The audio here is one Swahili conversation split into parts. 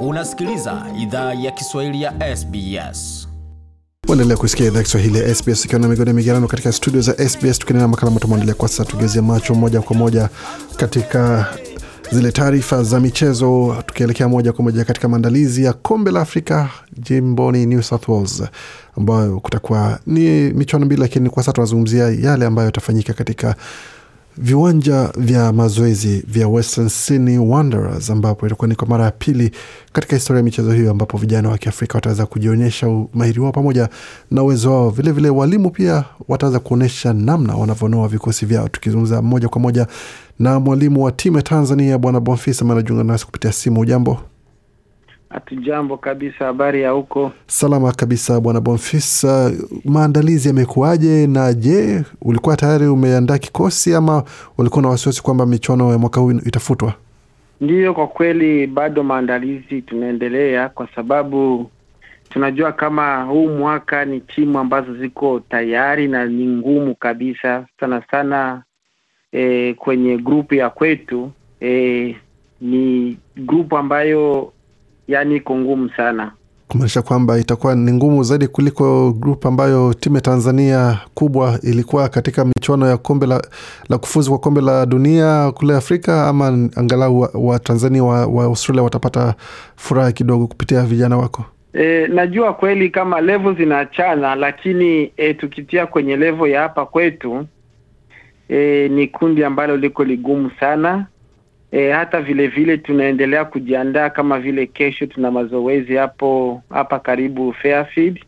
Unasikiliza idhaa ya Kiswahili ya SBS. Uendelea kusikia idhaa Kiswahili ya SBS ikiwa na migodi migerano katika studio za SBS, tukiendelea makala moto mwandalia kwa sasa, tugeuzie macho moja kwa moja katika zile taarifa za michezo, tukielekea moja kwa moja katika maandalizi ya kombe la Afrika jimboni New South Wales, ambayo kutakuwa ni michuano mbili, lakini kwa sasa tunazungumzia yale ambayo yatafanyika katika viwanja vya mazoezi vya Western Sydney Wanderers ambapo itakuwa ni kwa mara ya pili katika historia ya michezo hiyo ambapo vijana wa Kiafrika wataweza kujionyesha umahiri wao pamoja na uwezo wao. Vilevile walimu pia wataweza kuonyesha namna wanavyonoa vikosi vyao. Tukizungumza moja kwa moja na mwalimu wa timu ya Tanzania Bwana bonfis ambaye anajiunga nasi kupitia simu. Ujambo? Hatujambo kabisa. Habari ya huko? Salama kabisa bwana Bonfils. Uh, maandalizi yamekuwaje? Na je, ulikuwa tayari umeandaa kikosi ama ulikuwa na wasiwasi kwamba michuano ya mwaka huu itafutwa? Ndiyo, kwa kweli bado maandalizi tunaendelea, kwa sababu tunajua kama huu mwaka ni timu ambazo ziko tayari na ni ngumu kabisa sana sana. E, kwenye grupu ya kwetu e, ni grupu ambayo yani iko ngumu sana kumaanisha kwamba itakuwa ni ngumu zaidi kuliko grup ambayo timu ya Tanzania kubwa ilikuwa katika michuano ya kombe la, la kufuzu kwa kombe la dunia kule Afrika, ama angalau Watanzania wa wa, wa Australia watapata furaha kidogo kupitia vijana wako? E, najua kweli kama levo zinaachana, lakini e, tukitia kwenye levo ya hapa kwetu e, ni kundi ambalo liko ligumu sana E, hata vile vile tunaendelea kujiandaa kama vile kesho tuna mazoezi hapo hapa karibu Fairfield.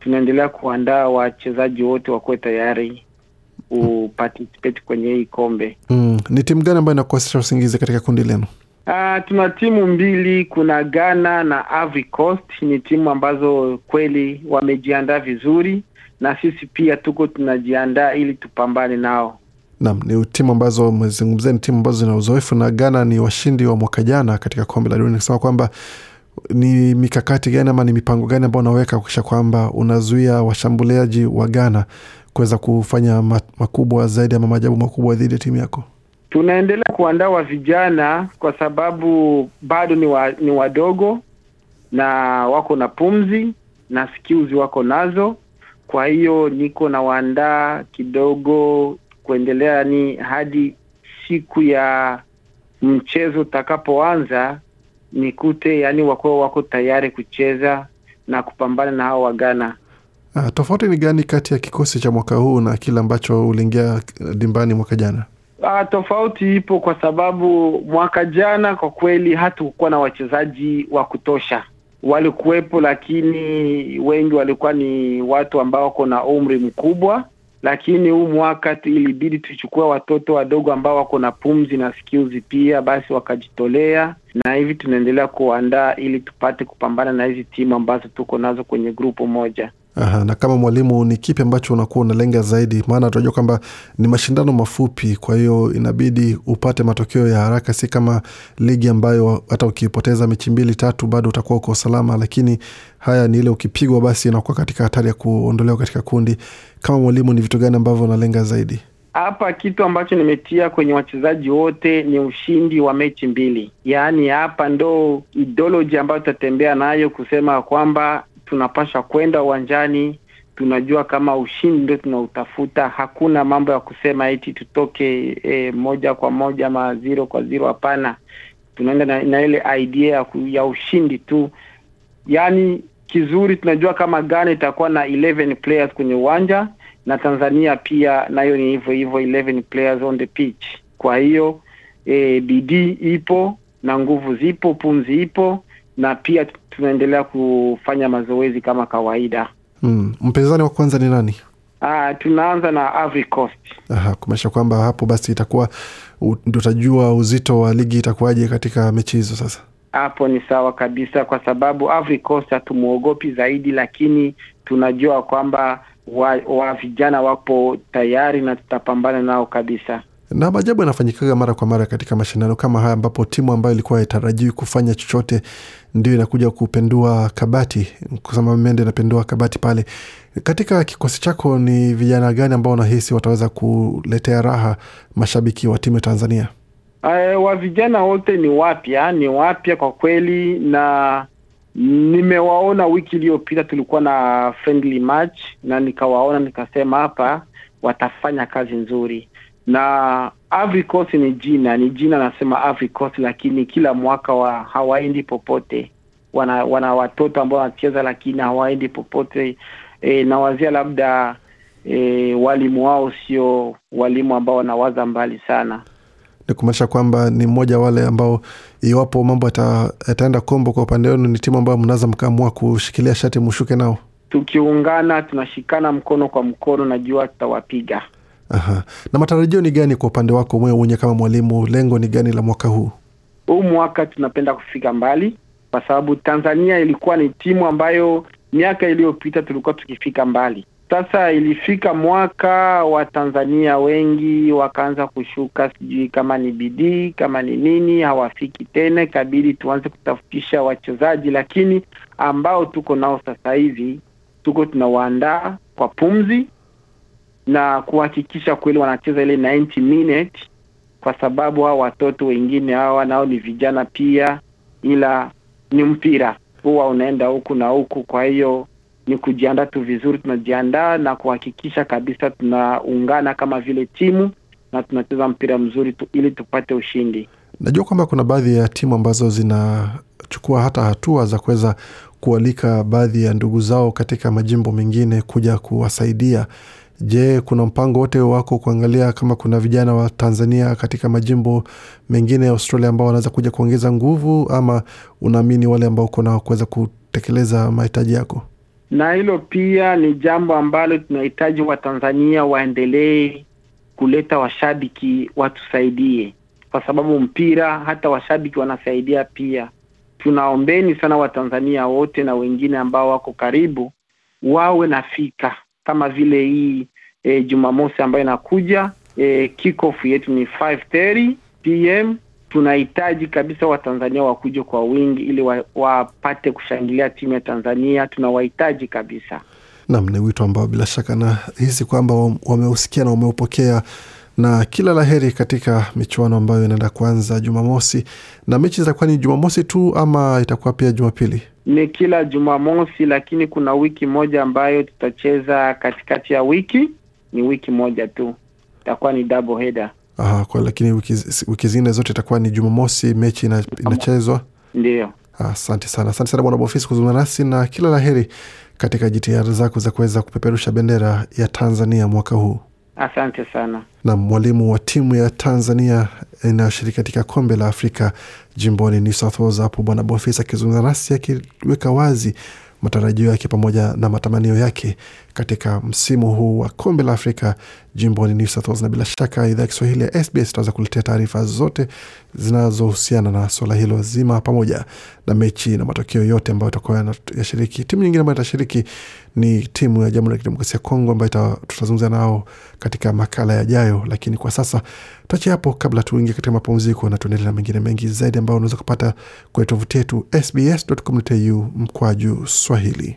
Tunaendelea kuandaa wachezaji wote wakuwe tayari kuparticipate kwenye hii kombe. Mm, ni timu gani ambayo inakosesha usingizi katika kundi lenu? Uh, tuna timu mbili, kuna Ghana na Ivory Coast. Ni timu ambazo kweli wamejiandaa vizuri, na sisi pia tuko tunajiandaa ili tupambane nao. Naam, ni timu ambazo umezungumzia, ni timu ambazo zina uzoefu na Ghana ni washindi wa mwaka jana katika kombe la dunia. Nikisema kwamba ni mikakati gani ama ni mipango gani ambao unaweka kuakisha kwamba unazuia washambuliaji wa Ghana kuweza kufanya makubwa zaidi ama maajabu makubwa dhidi ya timu yako? Tunaendelea kuandaa wa vijana kwa sababu bado ni, wa, ni wadogo na wako na pumzi na skills wako nazo, kwa hiyo niko na waandaa kidogo kuendelea ni hadi siku ya mchezo utakapoanza nikute, yani wakuwa wako tayari kucheza na kupambana na hao Wagana. Ah, tofauti ni gani kati ya kikosi cha mwaka huu na kile ambacho uliingia dimbani mwaka jana? Ah, tofauti ipo kwa sababu mwaka jana kwa kweli hatukuwa na wachezaji wa kutosha. Walikuwepo, lakini wengi walikuwa ni watu ambao wako na umri mkubwa lakini huu mwaka ilibidi tuchukue watoto wadogo ambao wako na pumzi na skills pia, basi wakajitolea, na hivi tunaendelea kuandaa ili tupate kupambana na hizi timu ambazo tuko nazo kwenye grupu moja. Aha, na kama mwalimu, ni kipi ambacho unakuwa unalenga zaidi? Maana tunajua kwamba ni mashindano mafupi, kwa hiyo inabidi upate matokeo ya haraka, si kama ligi ambayo hata ukipoteza mechi mbili tatu bado utakuwa uko salama, lakini haya ni ile ukipigwa, basi inakuwa katika hatari ya kuondolewa katika kundi. Kama mwalimu, ni vitu gani ambavyo unalenga zaidi? Hapa kitu ambacho nimetia kwenye wachezaji wote ni ushindi wa mechi mbili, yaani hapa ndo ideology ambayo tutatembea nayo kusema kwamba tunapasha kwenda uwanjani, tunajua kama ushindi ndio tunautafuta. Hakuna mambo ya kusema eti tutoke e, moja kwa moja ama zero kwa zero. Hapana, tunaenda na, na ile idea ya, ya ushindi tu. Yaani kizuri, tunajua kama Ghana itakuwa na 11 players kwenye uwanja na Tanzania pia nayo ni hivyo hivyo 11 players on the pitch. Kwa hiyo e, bidii ipo na nguvu zipo, pumzi ipo na pia tunaendelea kufanya mazoezi kama kawaida. Mm. Mpinzani wa kwanza ni nani? Aa, tunaanza na Ivory Coast. Aha, kumaanisha kwamba hapo basi itakuwa ndio utajua uzito wa ligi itakuwaje katika mechi hizo. Sasa hapo ni sawa kabisa, kwa sababu Ivory Coast hatumwogopi zaidi, lakini tunajua kwamba wa, wa vijana wapo tayari na tutapambana nao kabisa na maajabu yanafanyikaga mara kwa mara katika mashindano kama haya ambapo timu ambayo ilikuwa haitarajiwi kufanya chochote ndio inakuja kupendua kabati, kusema mende inapendua kabati pale. Katika kikosi chako ni vijana gani ambao unahisi wataweza kuletea raha mashabiki wa timu ya Tanzania? Uh, wa vijana wote ni wapya, ni wapya kwa kweli, na nimewaona wiki iliyopita tulikuwa na friendly match, na nikawaona nikasema hapa watafanya kazi nzuri. Na Ivory Coast ni jina ni jina, nasema Ivory Coast, lakini kila mwaka wa hawaendi popote. Wana wana watoto ambao wanacheza, lakini hawaendi popote. E, nawazia labda e, walimu wao sio walimu ambao wanawaza mbali sana ni kumaanisha kwamba ni mmoja wale ambao iwapo mambo yataenda kombo kwa upande wenu, ni timu ambayo mnaweza mkaamua kushikilia shati mushuke nao. Tukiungana, tunashikana mkono kwa mkono, najua tutawapiga. Aha. Na matarajio ni gani kwa upande wako mwewe mwenye kama mwalimu? Lengo ni gani la mwaka huu? Huu mwaka tunapenda kufika mbali, kwa sababu Tanzania ilikuwa ni timu ambayo miaka iliyopita tulikuwa tukifika mbali. Sasa ilifika mwaka wa Tanzania wengi wakaanza kushuka, sijui kama ni bidii kama ni nini, hawafiki tena, ikabidi tuanze kutafutisha wachezaji, lakini ambao tuko nao sasa hivi tuko tunawaandaa kwa pumzi na kuhakikisha kweli wanacheza ile 90 minute, kwa sababu hao watoto wengine hawa nao ni vijana pia, ila ni mpira huwa unaenda huku na huku, kwa hiyo ni kujiandaa tu vizuri. Tunajiandaa na kuhakikisha kabisa tunaungana kama vile timu na tunacheza mpira mzuri tu, ili tupate ushindi. Najua kwamba kuna baadhi ya timu ambazo zinachukua hata hatua za kuweza kualika baadhi ya ndugu zao katika majimbo mengine kuja kuwasaidia. Je, kuna mpango wote wako kuangalia kama kuna vijana wa Tanzania katika majimbo mengine ya Australia ambao wanaweza kuja kuongeza nguvu, ama unaamini wale ambao uko nao kuweza kutekeleza mahitaji yako? Na hilo pia ni jambo ambalo tunahitaji Watanzania waendelee kuleta washabiki watusaidie, kwa sababu mpira hata washabiki wanasaidia pia. Tunaombeni sana Watanzania wote na wengine ambao wako karibu wawe nafika kama vile hii e, Jumamosi ambayo inakuja e, kickoff yetu ni 5:30 pm. Tunahitaji kabisa Watanzania wakuja kwa wingi ili wapate wa kushangilia timu ya Tanzania. Tunawahitaji kabisa. Naam, ni wito ambao bila shaka nahisi kwamba wameusikia na wameupokea, na kila la heri katika michuano ambayo inaenda kuanza Jumamosi. Na mechi zitakuwa ni Jumamosi tu ama itakuwa pia Jumapili? Ni kila Jumamosi, lakini kuna wiki moja ambayo tutacheza katikati ya wiki. Ni wiki moja tu, itakuwa ni double header. Aha, kwa lakini wiki, wiki zingine zote itakuwa ni Jumamosi mechi ina, inachezwa. ndio. asante sana, asante sana Bwana Bofisi kuzungumza nasi na kila la heri katika jitihada zako za kuweza kupeperusha bendera ya Tanzania mwaka huu. Asante sana. Na mwalimu wa timu ya Tanzania inayoshiriki katika kombe la Afrika jimboni New South Wales hapo Bwana Bofisi akizungumza nasi akiweka wazi matarajio yake pamoja na matamanio yake katika msimu huu wa kombe la Afrika jimboni New South Wales. Na bila shaka idhaa ya Kiswahili ya SBS itaweza kuletea taarifa zote zinazohusiana na swala hilo zima, pamoja na mechi na matokeo yote ambayo itakuwa yashiriki. Timu nyingine ambayo itashiriki ni timu ya Jamhuri ya Kidemokrasia ya Kongo ambayo tutazungumza nao katika makala yajayo, lakini kwa sasa tuache hapo kabla tuingie katika mapumziko na tuendelee na mengine mengi zaidi ambayo unaweza kupata kwenye tovuti yetu sbs.com.au mkwaju Swahili.